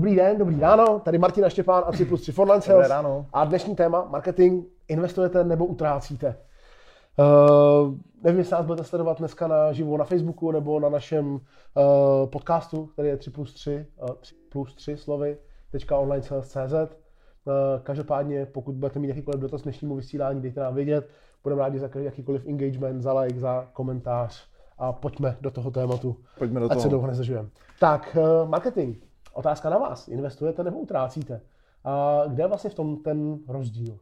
Dobrý den, dobrý ráno, tady Martina Štěpán a 3 plus 3 Online Sales. ráno. A dnešní téma, marketing, investujete nebo utrácíte. Uh, nevím, jestli nás budete sledovat dneska na živo na Facebooku nebo na našem uh, podcastu, který je 3 plus 3, uh, 3 plus 3 slovy, .onlinesales.cz. Uh, každopádně, pokud budete mít jakýkoliv dotaz dnešnímu vysílání, dejte nám vědět. Budeme rádi za jakýkoliv engagement, za like, za komentář a pojďme do toho tématu. Pojďme do ať toho. se dlouho nezažujeme. Tak, uh, marketing. Otázka na vás. Investujete nebo utrácíte? A kde je vlastně v tom ten rozdíl?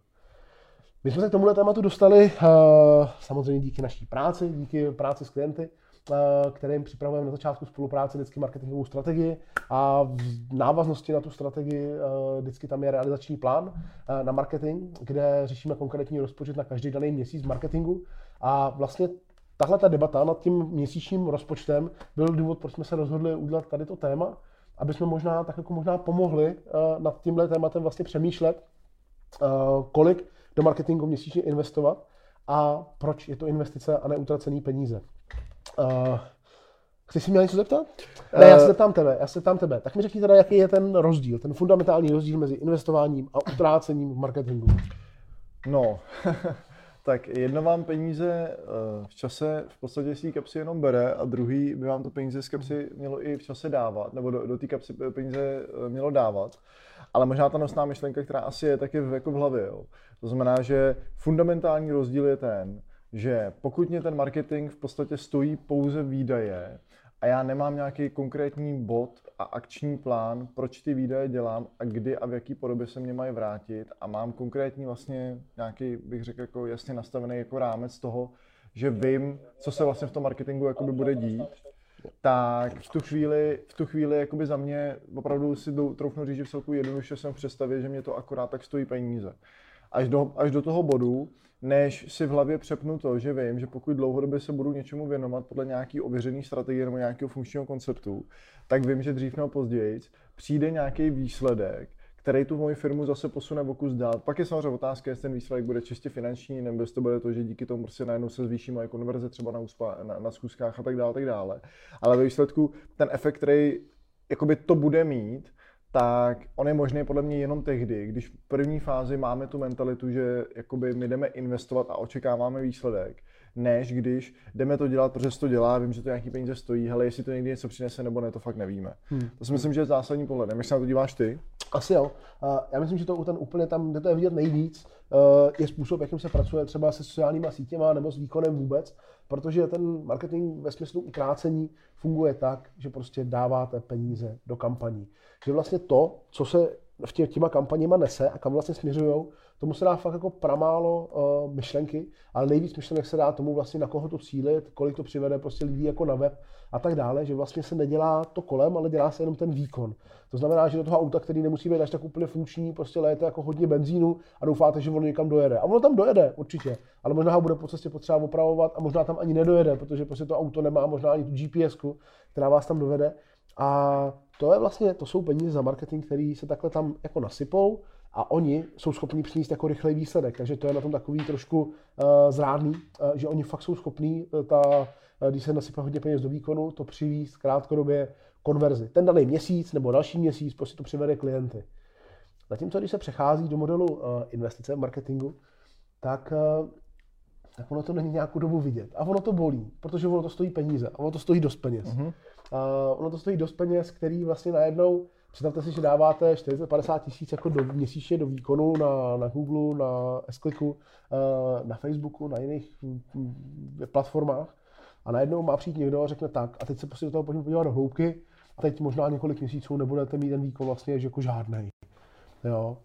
My jsme se k tomuhle tématu dostali uh, samozřejmě díky naší práci, díky práci s klienty, uh, kterým připravujeme na začátku spolupráce vždycky marketingovou strategii a v návaznosti na tu strategii uh, vždycky tam je realizační plán na marketing, kde řešíme konkrétní rozpočet na každý daný měsíc marketingu a vlastně tahle ta debata nad tím měsíčním rozpočtem byl důvod, proč jsme se rozhodli udělat tady to téma, aby jsme možná tak jako možná pomohli uh, nad tímhle tématem vlastně přemýšlet, uh, kolik do marketingu měsíčně investovat a proč je to investice a neutracený peníze. Uh, Chceš si mě něco zeptat? Ne, já se zeptám tebe, já se zeptám tebe. Tak mi řekni teda, jaký je ten rozdíl, ten fundamentální rozdíl mezi investováním a utrácením v marketingu. No, tak jedno vám peníze v čase v podstatě z té kapsy jenom bere a druhý by vám to peníze z kapsy mělo i v čase dávat, nebo do, do té kapsy peníze mělo dávat. Ale možná ta nosná myšlenka, která asi je, tak je jako v hlavě. Jo. To znamená, že fundamentální rozdíl je ten, že pokud mě ten marketing v podstatě stojí pouze výdaje a já nemám nějaký konkrétní bod a akční plán, proč ty výdaje dělám a kdy a v jaký podobě se mě mají vrátit a mám konkrétní vlastně nějaký, bych řekl, jako jasně nastavený jako rámec toho, že vím, co se vlastně v tom marketingu jakoby bude dít, tak v tu chvíli, v tu chvíli jakoby za mě opravdu si troufnu říct, že v celku jednoduše jsem v představě, že mě to akorát tak stojí peníze. Až do, až do toho bodu, než si v hlavě přepnu to, že vím, že pokud dlouhodobě se budu něčemu věnovat podle nějaký ověřený strategie nebo nějakého funkčního konceptu, tak vím, že dřív nebo později přijde nějaký výsledek, který tu moji firmu zase posune o kus dál. Pak je samozřejmě otázka, jestli ten výsledek bude čistě finanční, nebo jestli to bude to, že díky tomu prostě najednou se zvýší moje konverze třeba na, uspa, na, na zkuskách a tak dále, tak dále. Ale ve výsledku ten efekt, který jakoby to bude mít, tak on je možný podle mě jenom tehdy, když v první fázi máme tu mentalitu, že jakoby my jdeme investovat a očekáváme výsledek, než když jdeme to dělat, protože se to dělá, vím, že to nějaký peníze stojí, ale jestli to někdy něco přinese nebo ne, to fakt nevíme. Hmm. To si myslím, že je zásadní pohled. Jak se na to díváš ty? Asi jo. Já myslím, že to ten úplně tam, kde to je vidět nejvíc, je způsob, jakým se pracuje třeba se sociálníma sítěma nebo s výkonem vůbec, protože ten marketing ve smyslu utrácení funguje tak, že prostě dáváte peníze do kampaní. Že vlastně to, co se v tě, těma kampaněma nese a kam vlastně směřují, tomu se dá fakt jako pramálo uh, myšlenky, ale nejvíc myšlenek se dá tomu vlastně na koho to cílit, kolik to přivede prostě lidí jako na web a tak dále, že vlastně se nedělá to kolem, ale dělá se jenom ten výkon. To znamená, že do toho auta, který nemusí být až tak úplně funkční, prostě lejete jako hodně benzínu a doufáte, že ono někam dojede. A ono tam dojede, určitě, ale možná ho bude po cestě potřeba opravovat a možná tam ani nedojede, protože prostě to auto nemá možná ani tu GPS, která vás tam dovede. A to je vlastně, to jsou peníze za marketing, který se takhle tam jako nasypou a oni jsou schopni přinést jako rychlej výsledek. Takže to je na tom takový trošku uh, zrádný, uh, že oni fakt jsou schopní, uh, ta, uh, když se nasype hodně peněz do výkonu, to přivízt krátkodobě konverzi. Ten daný měsíc nebo další měsíc prostě to přivede klienty. Zatímco, když se přechází do modelu uh, investice v marketingu, tak uh, tak ono to není nějakou dobu vidět. A ono to bolí, protože ono to stojí peníze a ono to stojí dost peněz. Uh-huh. Uh, ono to stojí dost peněz, který vlastně najednou, představte si, že dáváte 40-50 tisíc jako do, měsíčně do výkonu na, na Google, na s uh, na Facebooku, na jiných uh, platformách a najednou má přijít někdo a řekne tak a teď se prostě do toho pojďme podívat do hloubky a teď možná několik měsíců nebudete mít ten výkon vlastně jako žádný. Jo.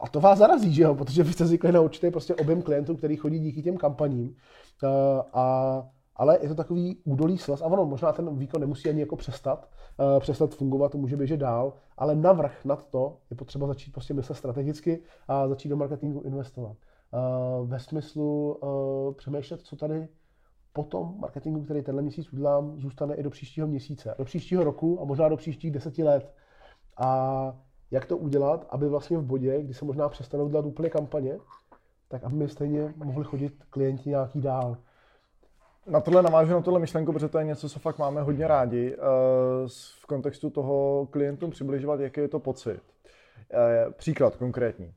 A to vás zarazí, že jo? protože vy jste zvykli na určitý prostě objem klientů, který chodí díky těm kampaním. Uh, a, ale je to takový údolý svaz a ono možná ten výkon nemusí ani jako přestat, přestat fungovat, to může běžet dál, ale navrh nad to je potřeba začít prostě myslet strategicky a začít do marketingu investovat. Uh, ve smyslu uh, přemýšlet, co tady po tom marketingu, který tenhle měsíc udělám, zůstane i do příštího měsíce, do příštího roku a možná do příštích deseti let. A jak to udělat, aby vlastně v bodě, kdy se možná přestanou dělat úplně kampaně, tak aby mi stejně mohli chodit klienti nějaký dál. Na tohle navážu na tohle myšlenku, protože to je něco, co fakt máme hodně rádi. V kontextu toho klientům přibližovat, jaký je to pocit. Příklad konkrétní.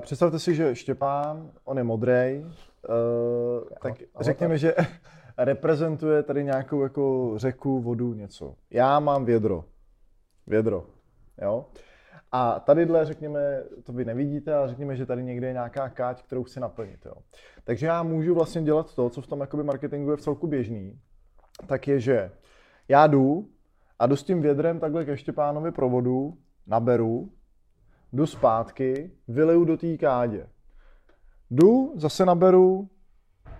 Představte si, že Štěpán, on je modrej, tak řekněme, že reprezentuje tady nějakou jako řeku, vodu, něco. Já mám vědro. Vědro. Jo? A tadyhle, řekněme, to vy nevidíte, ale řekněme, že tady někde je nějaká káť, kterou chci naplnit. Jo. Takže já můžu vlastně dělat to, co v tom jakoby marketingu je v celku běžný, tak je, že já jdu a jdu s tím vědrem takhle ke Štěpánovi provodu, naberu, jdu zpátky, vyleju do té kádě. Jdu, zase naberu,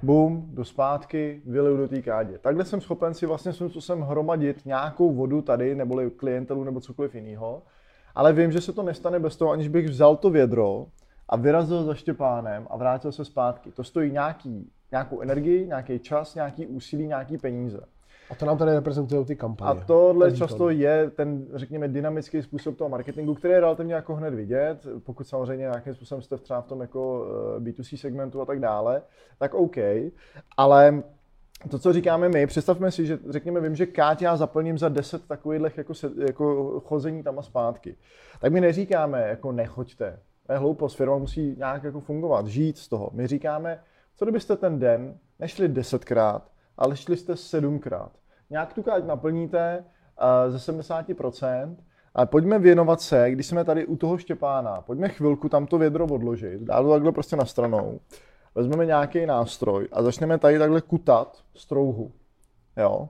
bum, jdu zpátky, vyleju do té kádě. Takhle jsem schopen si vlastně svým způsobem hromadit nějakou vodu tady, neboli klientelu, nebo cokoliv jiného ale vím, že se to nestane bez toho, aniž bych vzal to vědro a vyrazil za Štěpánem a vrátil se zpátky. To stojí nějaký, nějakou energii, nějaký čas, nějaký úsilí, nějaký peníze. A to nám tady reprezentují ty kampaně. A tohle často je ten, řekněme, dynamický způsob toho marketingu, který je relativně jako hned vidět, pokud samozřejmě nějakým způsobem jste třeba v tom jako eh, B2C segmentu a tak dále, tak OK. Ale to, co říkáme my, představme si, že řekněme, vím, že Káť já zaplním za 10 takových jako, se, jako chození tam a zpátky. Tak my neříkáme, jako nechoďte. To je hloupost, firma musí nějak jako fungovat, žít z toho. My říkáme, co kdybyste ten den nešli desetkrát, ale šli jste sedmkrát. Nějak tu káť naplníte uh, ze 70%, ale pojďme věnovat se, když jsme tady u toho Štěpána, pojďme chvilku tam to vědro odložit, dát to takhle prostě na stranou vezmeme nějaký nástroj a začneme tady takhle kutat strouhu. Jo?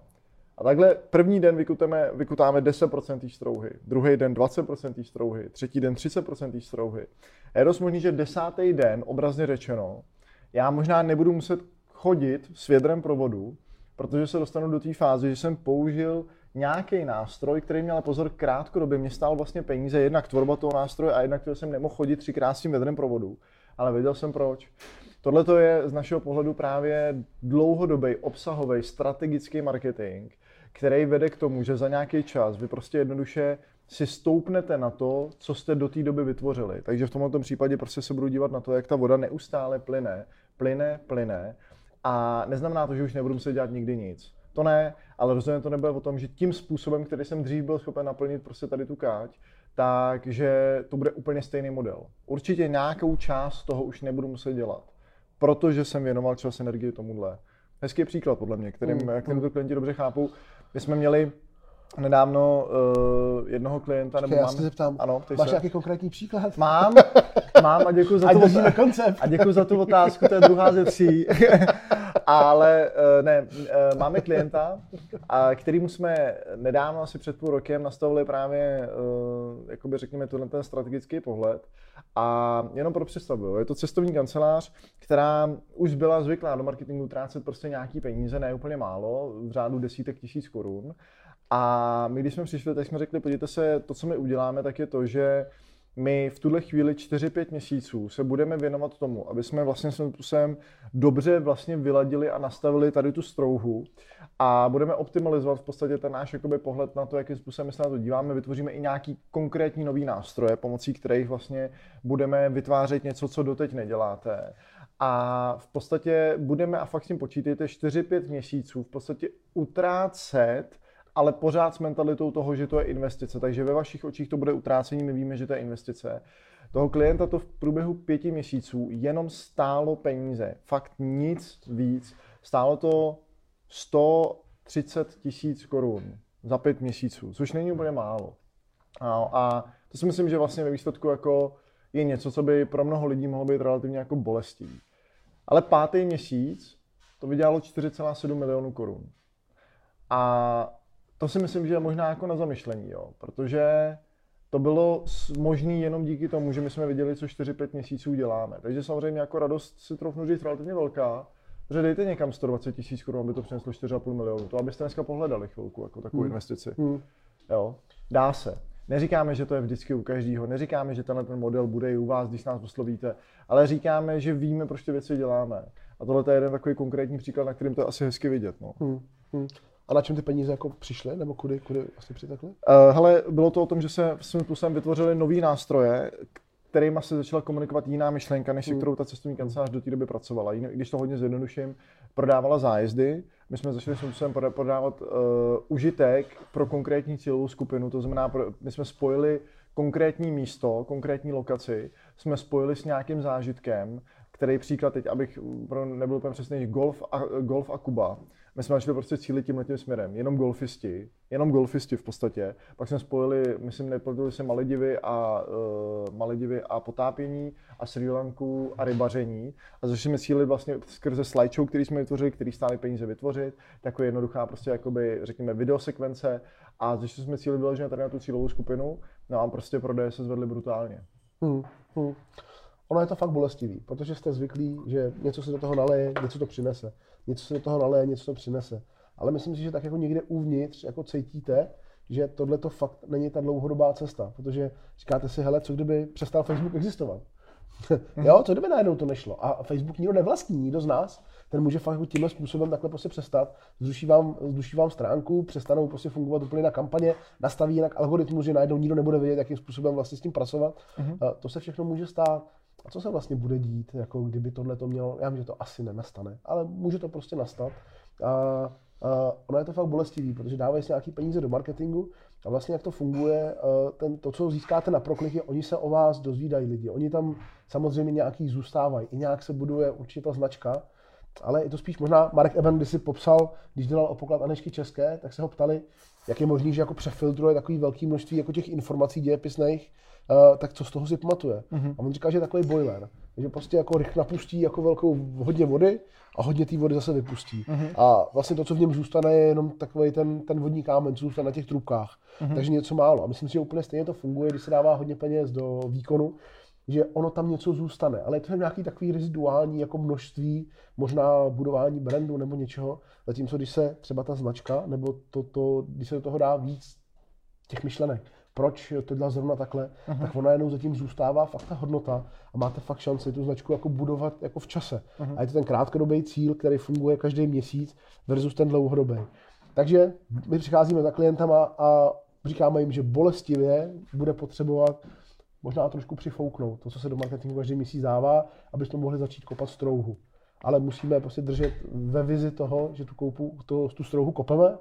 A takhle první den vykuteme, vykutáme 10% té strouhy, druhý den 20% té strouhy, třetí den 30% té strouhy. A je dost možný, že desátý den, obrazně řečeno, já možná nebudu muset chodit s vědrem provodu, protože se dostanu do té fáze, že jsem použil nějaký nástroj, který měl pozor krátkodobě, mě stál vlastně peníze, jednak tvorba toho nástroje a jednak to, jsem nemohl chodit třikrát s tím vědrem provodu. Ale věděl jsem proč. Tohle je z našeho pohledu právě dlouhodobý, obsahový, strategický marketing, který vede k tomu, že za nějaký čas vy prostě jednoduše si stoupnete na to, co jste do té doby vytvořili. Takže v tomto případě prostě se budu dívat na to, jak ta voda neustále plyne, plyne, plyne a neznamená to, že už nebudu muset dělat nikdy nic. To ne, ale rozhodně to nebude o tom, že tím způsobem, který jsem dřív byl schopen naplnit prostě tady tu káť, takže to bude úplně stejný model. Určitě nějakou část toho už nebudu muset dělat protože jsem věnoval čas energii tomuhle. Hezký příklad podle mě, kterým, mm. kterým to klienti dobře chápou. My jsme měli nedávno uh, jednoho klienta, nebo já mám... se zeptám, ano, máš se. nějaký konkrétní příklad? Mám, mám a děkuji za, tu, koncept. a děkuji za tu otázku, to je druhá ze tří. Ale uh, ne, uh, máme klienta, kterýmu jsme nedávno, asi před půl rokem, nastavili právě, uh, jakoby řekněme, tenhle ten strategický pohled. A jenom pro představu, je to cestovní kancelář, která už byla zvyklá do marketingu utrácet prostě nějaký peníze, ne úplně málo, v řádu desítek tisíc korun. A my, když jsme přišli, tak jsme řekli, podívejte se, to, co my uděláme, tak je to, že my v tuhle chvíli 4-5 měsíců se budeme věnovat tomu, aby jsme vlastně svým způsobem dobře vlastně vyladili a nastavili tady tu strouhu a budeme optimalizovat v podstatě ten náš jakoby, pohled na to, jakým způsobem se na to díváme. Vytvoříme i nějaký konkrétní nový nástroje, pomocí kterých vlastně budeme vytvářet něco, co doteď neděláte. A v podstatě budeme, a fakt s tím počítejte, 4-5 měsíců v podstatě utrácet ale pořád s mentalitou toho, že to je investice. Takže ve vašich očích to bude utrácení, my víme, že to je investice. Toho klienta to v průběhu pěti měsíců jenom stálo peníze. Fakt nic víc. Stálo to 130 tisíc korun za pět měsíců, což není úplně málo. A, a to si myslím, že vlastně ve výsledku jako je něco, co by pro mnoho lidí mohlo být relativně jako bolestivý. Ale pátý měsíc to vydělalo 4,7 milionů korun. A to si myslím, že je možná jako na zamyšlení, jo, protože to bylo možné jenom díky tomu, že my jsme viděli, co 4-5 měsíců děláme. Takže samozřejmě jako radost si trofnu říct relativně velká, že dejte někam 120 tisíc korun, aby to přineslo 4,5 milionu. To abyste dneska pohledali chvilku jako takovou hmm. investici. Hmm. Jo, dá se. Neříkáme, že to je vždycky u každého, neříkáme, že tenhle ten model bude i u vás, když nás oslovíte, ale říkáme, že víme, proč ty věci děláme. A tohle je jeden takový konkrétní příklad, na kterým to je asi hezky vidět. No. Hmm. Hmm. A na čem ty peníze jako přišly, nebo kudy, kudy vlastně přitekly? Uh, hele, bylo to o tom, že se svým způsobem vytvořili nové nástroje, kterýma se začala komunikovat jiná myšlenka, než se kterou ta cestovní kancelář do té doby pracovala. Jinak, když to hodně zjednoduším, prodávala zájezdy, my jsme začali způsobem prodávat uh, užitek pro konkrétní cílovou skupinu, to znamená, pro, my jsme spojili konkrétní místo, konkrétní lokaci, jsme spojili s nějakým zážitkem, který příklad teď, abych nebyl úplně přesný, golf a, golf a Kuba. My jsme začali prostě cílit tím tím směrem. Jenom golfisti, jenom golfisti v podstatě. Pak jsme spojili, myslím, nepletuli se Maledivy a, uh, Maledivy a potápění a Sri Lanku a rybaření. A začali jsme cílit vlastně skrze slideshow, který jsme vytvořili, který stály peníze vytvořit. Taková jednoduchá prostě jakoby, řekněme, videosekvence. A začali jsme cílit vyloženě tady na tu cílovou skupinu. No a prostě prodeje se zvedly brutálně. Hmm, hmm ono je to fakt bolestivý, protože jste zvyklí, že něco se do toho naleje, něco to přinese. Něco se do toho naleje, něco to přinese. Ale myslím si, že tak jako někde uvnitř jako cítíte, že tohle to fakt není ta dlouhodobá cesta, protože říkáte si, hele, co kdyby přestal Facebook existovat? jo, co kdyby najednou to nešlo? A Facebook nikdo nevlastní, nikdo z nás, ten může fakt tímhle způsobem takhle prostě přestat, zruší vám, zruší vám stránku, přestanou prostě fungovat úplně na kampaně, nastaví jinak algoritmus, že najednou nikdo nebude vědět, jakým způsobem vlastně s tím pracovat. Uh-huh. To se všechno může stát. A co se vlastně bude dít, jako kdyby tohle to mělo, já vím, že to asi nenastane, ale může to prostě nastat. A, a ono je to fakt bolestivý, protože dávají si nějaký peníze do marketingu a vlastně jak to funguje, ten, to, co získáte na prokliky, oni se o vás dozvídají lidi. Oni tam samozřejmě nějaký zůstávají, i nějak se buduje určitá značka, ale je to spíš možná, Marek Eben, když si popsal, když dělal o poklad Anešky České, tak se ho ptali, jak je možný, že jako přefiltruje takový velký množství jako těch informací dějepisných, uh, tak co z toho si pamatuje. Uh-huh. A on říká, že je takový boiler, že prostě jako rychle napustí jako velkou hodně vody a hodně té vody zase vypustí. Uh-huh. A vlastně to, co v něm zůstane, je jenom takový ten, ten vodní kámen, co zůstane na těch trubkách. Uh-huh. Takže něco málo. A myslím si, že úplně stejně to funguje, když se dává hodně peněz do výkonu, že ono tam něco zůstane, ale je to nějaký takový reziduální jako množství, možná budování brandu nebo něčeho, zatímco když se třeba ta značka, nebo to, to když se do toho dá víc těch myšlenek, proč to dělá zrovna takhle, uh-huh. tak ona jenom zatím zůstává fakt ta hodnota a máte fakt šanci tu značku jako budovat jako v čase. Uh-huh. A je to ten krátkodobý cíl, který funguje každý měsíc versus ten dlouhodobý. Takže my přicházíme za klientama a říkáme jim, že bolestivě bude potřebovat možná trošku přifouknout to, co se do marketingu každý měsíc dává, aby jsme mohli začít kopat strouhu. Ale musíme prostě držet ve vizi toho, že tu, koupu, to, tu strouhu kopeme,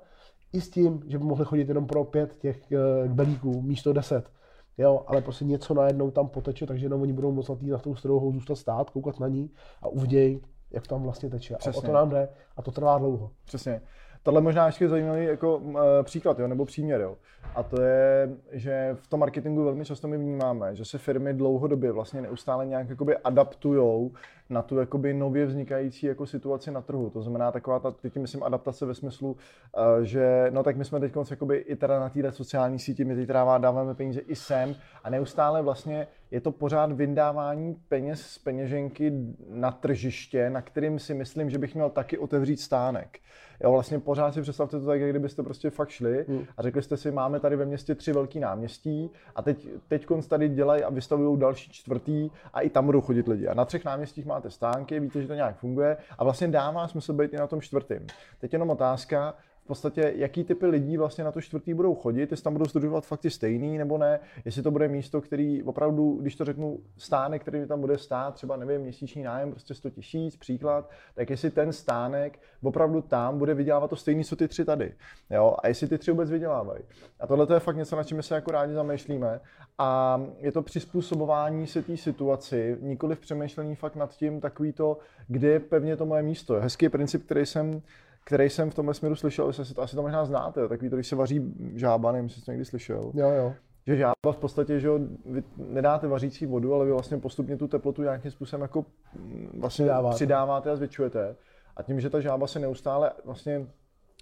i s tím, že by mohli chodit jenom pro pět těch uh, belíků místo deset. Jo, ale prostě něco najednou tam poteče, takže jenom oni budou moct na, tý, na tou strouhou zůstat stát, koukat na ní a uvidějí, jak tam vlastně teče. Přesně. A o to nám jde a to trvá dlouho. Přesně. Tohle možná ještě zajímavý jako uh, příklad, jo, nebo příměr, jo. A to je, že v tom marketingu velmi často my vnímáme, že se firmy dlouhodobě vlastně neustále nějak jakoby adaptujou na tu jakoby nově vznikající jako situaci na trhu. To znamená taková ta, teď myslím adaptace ve smyslu, uh, že no tak my jsme teď jakoby i teda na této sociální síti, my teď dáváme peníze i sem a neustále vlastně je to pořád vyndávání peněz z peněženky na tržiště, na kterým si myslím, že bych měl taky otevřít stánek. Jo, vlastně pořád si představte to tak, jak kdybyste prostě fakt šli hmm. a řekli jste si, máme tady ve městě tři velký náměstí a teď, teď tady dělají a vystavují další čtvrtý a i tam budou chodit lidi. A na třech náměstích máte stánky, víte, že to nějak funguje a vlastně dává smysl být i na tom čtvrtém. Teď jenom otázka, podstatě, jaký typy lidí vlastně na to čtvrtý budou chodit, jestli tam budou studovat fakt ty stejný nebo ne, jestli to bude místo, který opravdu, když to řeknu, stánek, který tam bude stát, třeba nevím, měsíční nájem, prostě 100 tisíc, příklad, tak jestli ten stánek opravdu tam bude vydělávat to stejný, co ty tři tady. Jo? A jestli ty tři vůbec vydělávají. A tohle to je fakt něco, na čem se jako rádi zamýšlíme. A je to přizpůsobování se té situaci, nikoli v přemýšlení fakt nad tím takový to, kde je pevně to moje místo. Hezký princip, který jsem který jsem v tomhle směru slyšel, že to asi to možná znáte, takový to, když se vaří žába, nevím, jestli jste někdy slyšel. Jo, jo. Že žába v podstatě, že vy nedáte vařící vodu, ale vy vlastně postupně tu teplotu nějakým způsobem jako mm, vlastně přidáváte, přidáváte a zvětšujete. A tím, že ta žába se neustále vlastně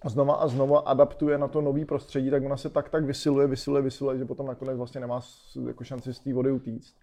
znova a znova adaptuje na to nový prostředí, tak ona se tak tak vysiluje, vysiluje, vysiluje, že potom nakonec vlastně nemá jako šanci z té vody utíct.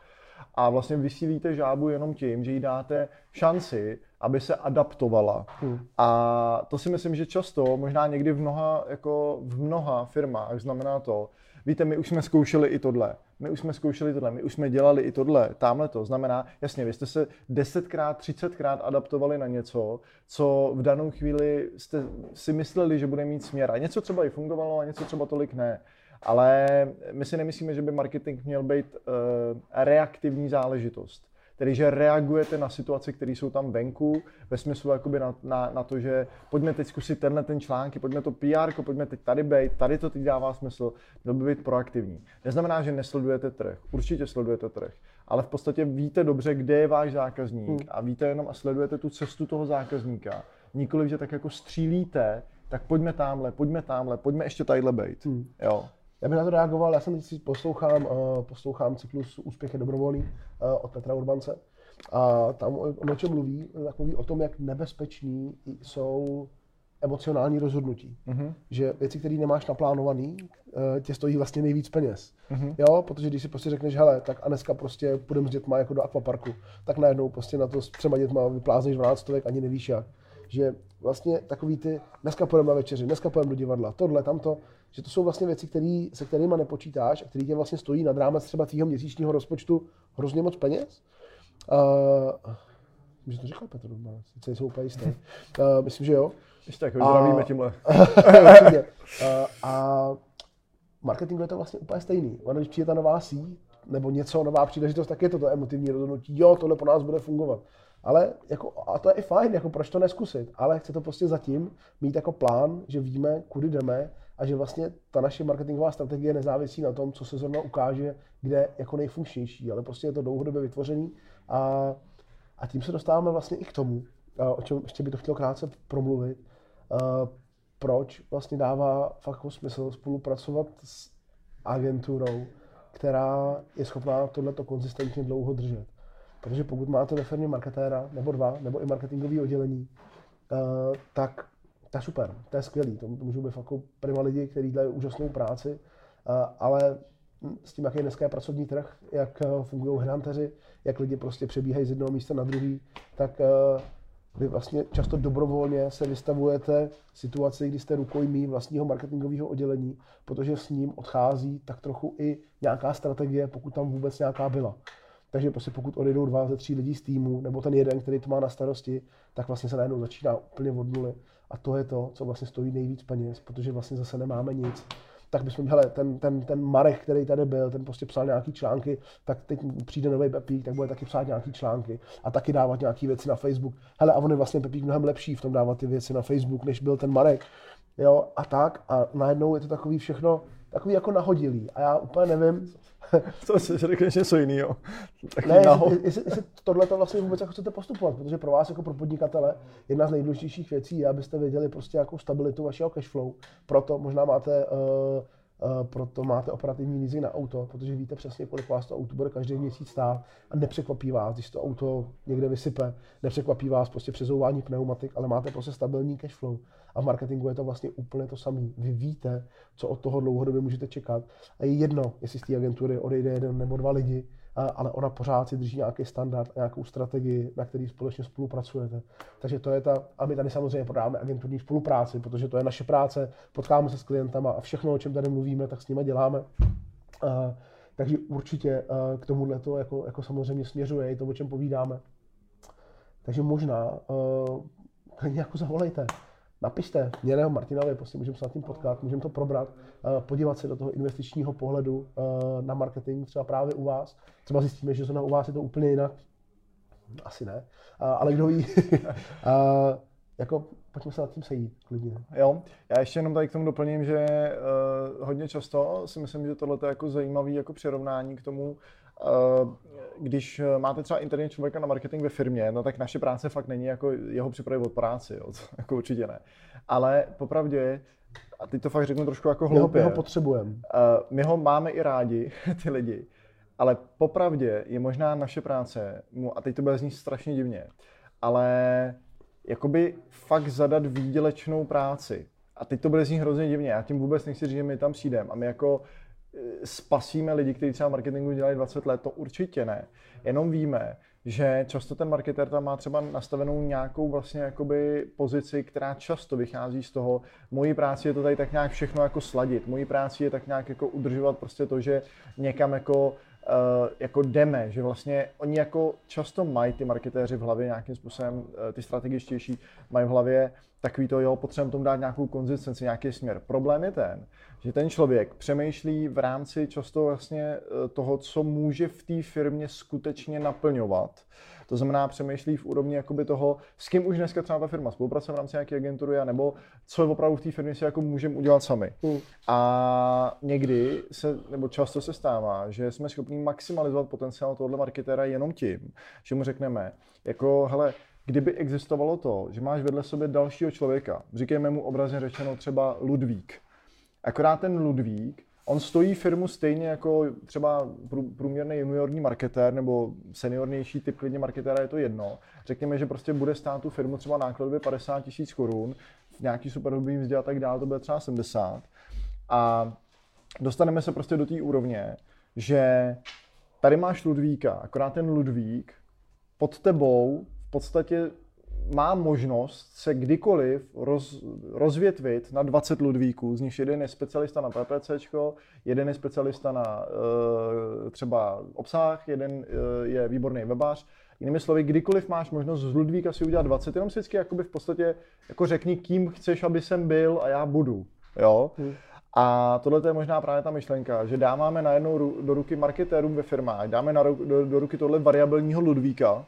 A vlastně vysílíte žábu jenom tím, že jí dáte šanci, aby se adaptovala. Hmm. A to si myslím, že často, možná někdy v mnoha, jako v mnoha firmách znamená to, víte, my už jsme zkoušeli i tohle, my už jsme zkoušeli tohle, my už jsme dělali i tohle, tamhle to. Znamená, jasně, vy jste se desetkrát, třicetkrát adaptovali na něco, co v danou chvíli jste si mysleli, že bude mít směr. A něco třeba i fungovalo, a něco třeba tolik ne. Ale my si nemyslíme, že by marketing měl být uh, reaktivní záležitost. Tedy, že reagujete na situace, které jsou tam venku, ve smyslu jakoby na, na, na to, že pojďme teď zkusit tenhle ten články, pojďme to PR, pojďme teď tady být, tady to teď dává smysl, měl by být proaktivní. Neznamená, že nesledujete trh, určitě sledujete trh, ale v podstatě víte dobře, kde je váš zákazník hmm. a víte jenom a sledujete tu cestu toho zákazníka. Nikoliv, že tak jako střílíte, tak pojďme tamhle, pojďme tamhle, pojďme ještě tadyhle být. Hmm. Jo. Já bych na to reagoval, já jsem teď si poslouchám, uh, poslouchám cyklus Úspěch je dobrovolný uh, od Petra Urbance. A tam on o čem mluví, tak mluví o tom, jak nebezpeční jsou emocionální rozhodnutí. Mm-hmm. Že věci, které nemáš naplánovaný, uh, tě stojí vlastně nejvíc peněz. Mm-hmm. Jo, protože když si prostě řekneš, hele, tak a dneska prostě půjdeme s dětma jako do akvaparku, tak najednou prostě na to s třema dětma vyplázneš 12 stovek, ani nevíš jak. Že vlastně takový ty, dneska půjdeme na večeři, dneska půjdeme do divadla, tohle, tamto, že to jsou vlastně věci, který, se kterými nepočítáš a který tě vlastně stojí nad rámec třeba tvýho měsíčního rozpočtu hrozně moc peněz. Uh, že to říkal Petr sice jsou úplně jistý. Uh, myslím, že jo. Ještě tak, zdravíme tímhle. uh, a marketingu je to vlastně úplně stejný. Ono, když přijde ta nová síť, nebo něco, nová příležitost, tak je to to emotivní rozhodnutí. Jo, tohle po nás bude fungovat. Ale jako, a to je i fajn, jako proč to neskusit, ale chce to prostě zatím mít jako plán, že víme, kudy jdeme a že vlastně ta naše marketingová strategie nezávisí na tom, co se zrovna ukáže, kde jako nejfunkčnější, ale prostě je to dlouhodobě vytvořený a, a tím se dostáváme vlastně i k tomu, o čem ještě by to chtěl krátce promluvit, proč vlastně dává fakt jako smysl spolupracovat s agenturou, která je schopná tohleto konzistentně dlouho držet. Protože pokud máte ve firmě marketéra, nebo dva, nebo i marketingové oddělení, tak to je super, to je skvělý, to, to můžou být fakt jako prima lidi, kteří dělají úžasnou práci, ale s tím, jaký je dneska pracovní trh, jak eh, fungují hranteři, jak lidi prostě přebíhají z jednoho místa na druhý, tak eh, vy vlastně často dobrovolně se vystavujete situaci, kdy jste rukojmí vlastního marketingového oddělení, protože s ním odchází tak trochu i nějaká strategie, pokud tam vůbec nějaká byla. Takže prostě pokud odejdou dva ze tří lidí z týmu, nebo ten jeden, který to má na starosti, tak vlastně se najednou začíná úplně od nuly. A to je to, co vlastně stojí nejvíc peněz, protože vlastně zase nemáme nic. Tak bychom, hele, ten, ten, ten Marek, který tady byl, ten prostě psal nějaký články, tak teď přijde nový Pepík, tak bude taky psát nějaký články a taky dávat nějaké věci na Facebook. Hele, a on je vlastně Pepík mnohem lepší v tom dávat ty věci na Facebook, než byl ten Marek. Jo, a tak. A najednou je to takový všechno, takový jako nahodilý. A já úplně nevím, to si řekneš něco jiného. Ne, jestli, jestli, jestli tohle to vlastně vůbec jako chcete postupovat, protože pro vás jako pro podnikatele jedna z nejdůležitějších věcí je, abyste věděli prostě jako stabilitu vašeho cashflow. Proto možná máte Uh, proto máte operativní leasing na auto, protože víte přesně, kolik vás to auto bude každý měsíc stát a nepřekvapí vás, když to auto někde vysype, nepřekvapí vás prostě přezouvání pneumatik, ale máte prostě stabilní cash flow. A v marketingu je to vlastně úplně to samé. Vy víte, co od toho dlouhodobě můžete čekat. A je jedno, jestli z té agentury odejde jeden nebo dva lidi, ale ona pořád si drží nějaký standard a nějakou strategii, na který společně spolupracujete. Takže to je ta, a my tady samozřejmě podáme agenturní spolupráci, protože to je naše práce, potkáme se s klientama a všechno, o čem tady mluvíme, tak s nimi děláme. takže určitě k tomuhle to jako, jako samozřejmě směřuje i to, o čem povídáme. Takže možná jako zavolejte napište mě nebo Martinovi, prostě můžeme se nad tím potkat, můžeme to probrat, eh, podívat se do toho investičního pohledu eh, na marketing třeba právě u vás. Třeba zjistíme, že zrovna u vás je to úplně jinak. Asi ne, ale kdo ví. jako pojďme se nad tím sejít klidně. Jo, já ještě jenom tady k tomu doplním, že uh, hodně často si myslím, že tohle je jako zajímavý jako přirovnání k tomu, když máte třeba interní člověka na marketing ve firmě, no tak naše práce fakt není jako jeho připravit od práci, jo, to, jako určitě ne. Ale popravdě, a teď to fakt řeknu trošku jako hloupě. My ho, ho potřebujeme. Uh, my ho máme i rádi, ty lidi, ale popravdě je možná naše práce, a teď to bude znít strašně divně, ale jakoby fakt zadat výdělečnou práci. A teď to bude znít hrozně divně, já tím vůbec nechci říct, že my tam přijdeme a my jako spasíme lidi, kteří třeba marketingu dělají 20 let, to určitě ne. Jenom víme, že často ten marketer tam má třeba nastavenou nějakou vlastně jakoby pozici, která často vychází z toho, mojí práci je to tady tak nějak všechno jako sladit, mojí práci je tak nějak jako udržovat prostě to, že někam jako uh, jako jdeme, že vlastně oni jako často mají ty marketéři v hlavě nějakým způsobem, uh, ty strategičtější, mají v hlavě takový to, jo, potřebujeme tomu dát nějakou konzistenci, nějaký směr. Problém je ten, že ten člověk přemýšlí v rámci často vlastně eh, toho, co může v té firmě skutečně naplňovat. To znamená, přemýšlí v úrovni jakoby toho, s kým už dneska třeba ta firma spolupracuje v rámci nějaké agentury, nebo co opravdu v té firmě si jako můžeme udělat sami. Mm. A někdy se, nebo často se stává, že jsme schopni maximalizovat potenciál tohoto marketéra jenom tím, že mu řekneme, jako, hele, kdyby existovalo to, že máš vedle sebe dalšího člověka, říkejme mu obrazně řečeno třeba Ludvík, akorát ten Ludvík, on stojí firmu stejně jako třeba průměrný juniorní marketér nebo seniornější typ klidně marketéra, je to jedno. Řekněme, že prostě bude stát tu firmu třeba nákladově 50 tisíc korun, nějaký super dobrý mzdě a tak dále, to bude třeba 70. A dostaneme se prostě do té úrovně, že tady máš Ludvíka, akorát ten Ludvík pod tebou podstatě má možnost se kdykoliv roz, rozvětvit na 20 Ludvíků, z nich jeden je specialista na PPC, jeden je specialista na e, třeba obsah, jeden e, je výborný webář. Jinými slovy, kdykoliv máš možnost z Ludvíka si udělat 20, jenom si vždycky jakoby v podstatě jako řekni, kým chceš, aby jsem byl a já budu. Jo? Hmm. A tohle je možná právě ta myšlenka, že dáváme najednou do ruky marketérům ve firmách, dáme na, do, do ruky tohle variabilního Ludvíka,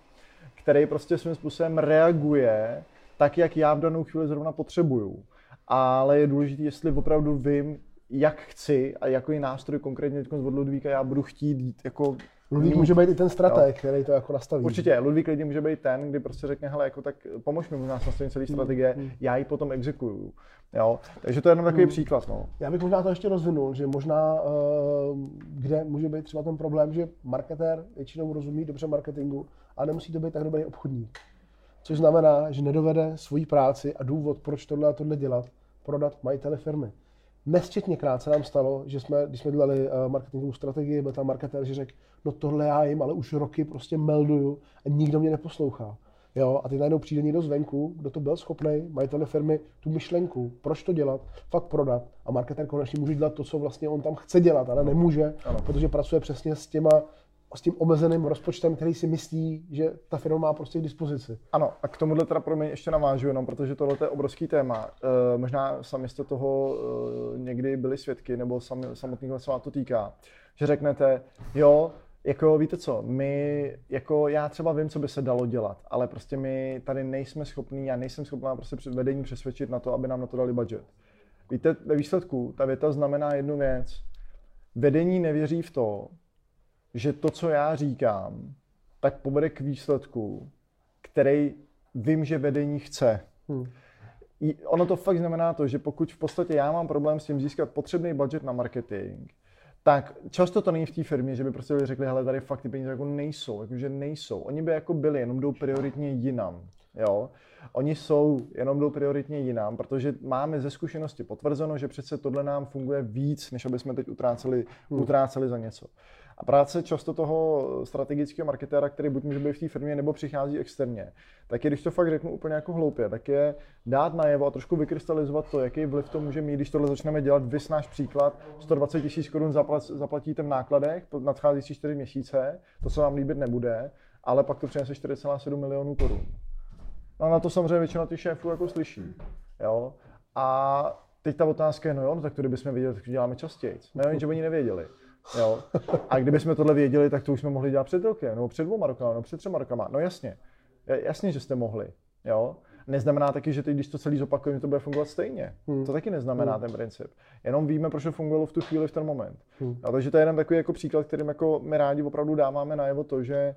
který prostě svým způsobem reaguje tak, jak já v danou chvíli zrovna potřebuju. Ale je důležité, jestli opravdu vím, jak chci a jaký nástroj konkrétně teď od Ludvíka já budu chtít jít jako Ludvík může být i ten strateg, jo. který to jako nastaví. Určitě, Ludvík lidi může být ten, kdy prostě řekne, hele, jako tak pomož mi možná s nastavením celé strategie, mm. já ji potom exekuju. Jo? Takže to je jenom takový mm. příklad. No. Já bych možná to ještě rozvinul, že možná, uh, kde může být třeba ten problém, že marketér většinou rozumí dobře marketingu a nemusí to být tak dobrý obchodník. Což znamená, že nedovede svoji práci a důvod, proč tohle a tohle dělat, prodat majitele firmy. Nesčetněkrát se nám stalo, že jsme, když jsme dělali uh, marketingovou strategii, byl tam marketér, že řekl, no tohle já jim, ale už roky prostě melduju a nikdo mě neposlouchá. Jo, a ty najednou přijde někdo zvenku, kdo to byl schopný, majitel firmy, tu myšlenku, proč to dělat, fakt prodat. A marketer konečně může dělat to, co vlastně on tam chce dělat, ale nemůže, ano. protože pracuje přesně s těma s tím omezeným rozpočtem, který si myslí, že ta firma má prostě k dispozici. Ano, a k tomuhle teda pro mě ještě navážu jenom, protože tohle je obrovský téma. E, možná sami jste toho e, někdy byli svědky, nebo sami, samotného se vám to týká, že řeknete, jo, jako víte co, my, jako já třeba vím, co by se dalo dělat, ale prostě my tady nejsme schopní, já nejsem schopná prostě vedení přesvědčit na to, aby nám na to dali budget. Víte, ve výsledku ta věta znamená jednu věc. Vedení nevěří v to, že to, co já říkám, tak povede k výsledku, který vím, že vedení chce. Hmm. Ono to fakt znamená to, že pokud v podstatě já mám problém s tím získat potřebný budget na marketing, tak často to není v té firmě, že by prostě řekli, hele, tady fakt ty peníze jako nejsou, jakože nejsou. Oni by jako byli, jenom jdou prioritně jinam. Jo? Oni jsou, jenom jdou prioritně jinam, protože máme ze zkušenosti potvrzeno, že přece tohle nám funguje víc, než aby jsme teď utráceli, hmm. utráceli za něco. A práce často toho strategického marketéra, který buď může být v té firmě nebo přichází externě, tak je, když to fakt řeknu úplně jako hloupě, tak je dát najevo a trošku vykrystalizovat to, jaký vliv to může mít, když tohle začneme dělat. Vys náš příklad, 120 tisíc korun zaplatíte v nákladech nadcházející 4 měsíce, to se vám líbit nebude, ale pak to přinese 4,7 milionů korun. No na to samozřejmě většina těch šéfů jako slyší. Jo? A teď ta otázka je, no jo, no tak to kdybychom věděli, tak to děláme častěji. No že oni nevěděli. Jo? A kdybychom tohle věděli, tak to už jsme mohli dělat před rokem, nebo před dvěma rokama, nebo před třema rokama. No jasně, jasně, že jste mohli. Jo? Neznamená taky, že teď, když to celý zopakujeme, to bude fungovat stejně. Hmm. To taky neznamená hmm. ten princip. Jenom víme, proč to fungovalo v tu chvíli, v ten moment. Hmm. A takže to je jeden takový jako příklad, kterým jako my rádi opravdu dáváme najevo to, že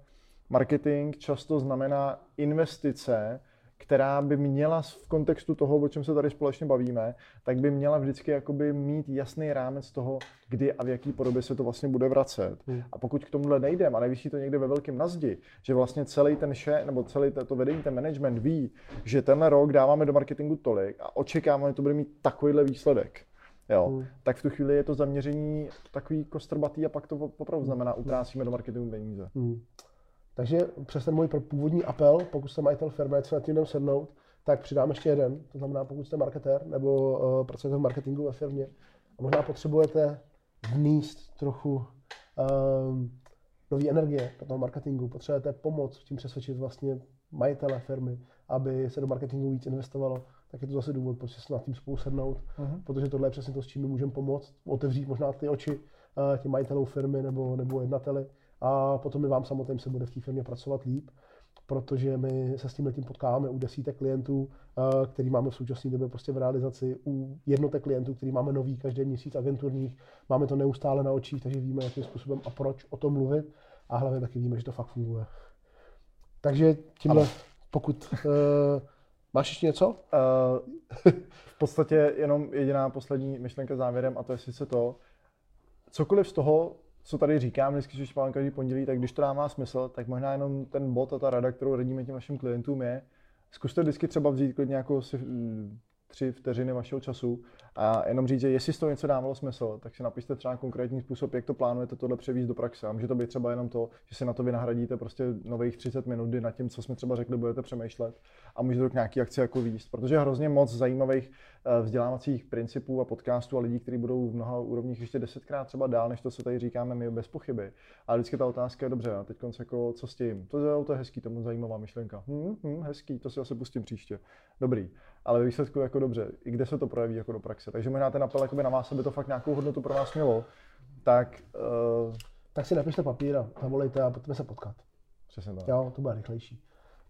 marketing často znamená investice která by měla v kontextu toho, o čem se tady společně bavíme, tak by měla vždycky jakoby mít jasný rámec toho, kdy a v jaký podobě se to vlastně bude vracet. Hmm. A pokud k tomuhle nejdeme a nevíší to někde ve velkém nazdi, že vlastně celý ten še, nebo celý to vedení, ten management ví, že tenhle rok dáváme do marketingu tolik a očekáváme, že to bude mít takovýhle výsledek. Jo, hmm. tak v tu chvíli je to zaměření takový kostrbatý a pak to opravdu znamená, utrácíme do marketingu peníze. Hmm. Takže přes ten můj původní apel, pokud jste majitel firmy, co na tím sednout, tak přidám ještě jeden. To znamená, pokud jste marketér nebo uh, pracujete v marketingu ve firmě a možná potřebujete vníst trochu uh, nové energie do toho marketingu, potřebujete pomoc tím přesvědčit vlastně majitele firmy, aby se do marketingu víc investovalo, tak je to zase důvod, proč se nad tím spolu sednout, uh-huh. protože tohle je přesně to, s čím my můžeme pomoct, otevřít možná ty oči uh, těm majitelům firmy nebo, nebo jednateli a potom my vám samotným se bude v té firmě pracovat líp, protože my se s tím letím potkáváme u desítek klientů, uh, který máme v současné době prostě v realizaci, u jednotek klientů, který máme nový každý měsíc agenturních, máme to neustále na očích, takže víme, jakým způsobem a proč o tom mluvit a hlavně taky víme, že to fakt funguje. Takže tímhle, ano. pokud uh, máš ještě něco? Uh, v podstatě jenom jediná poslední myšlenka závěrem a to je sice to, cokoliv z toho, co tady říkám, vždycky, že špálám každý pondělí, tak když to dává smysl, tak možná jenom ten bod a ta rada, kterou radíme těm našim klientům je, zkuste vždycky třeba vzít klidně jako si tři vteřiny vašeho času a jenom říct, že jestli z toho něco dávalo smysl, tak si napište třeba konkrétní způsob, jak to plánujete tohle převízt do praxe. A může to být třeba jenom to, že si na to vynahradíte prostě nových 30 minut, kdy nad tím, co jsme třeba řekli, budete přemýšlet a můžete to k nějaký akci jako výst, protože je hrozně moc zajímavých eh, vzdělávacích principů a podcastů a lidí, kteří budou v mnoha úrovních ještě desetkrát třeba dál, než to, co tady říkáme my bez pochyby. A vždycky ta otázka je dobře, a teď jako, co s tím? To je, to je hezký, to je zajímavá myšlenka. Hm, hm, hezký, to si asi pustím příště. Dobrý ale výsledku jako dobře, i kde se to projeví jako do praxe. Takže možná ten apel na vás, aby to fakt nějakou hodnotu pro vás mělo, tak... Uh... Tak si napište papír a zavolejte a pojďme se potkat. Přesně tak. Jo, to bude rychlejší.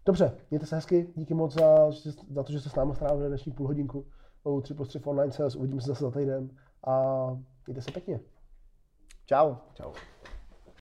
Dobře, mějte se hezky, díky moc za, za to, že jste s námi strávili dnešní půl hodinku o 3 plus 3 online sales. Uvidíme se zase za týden a mějte se pěkně. Čau. Čau.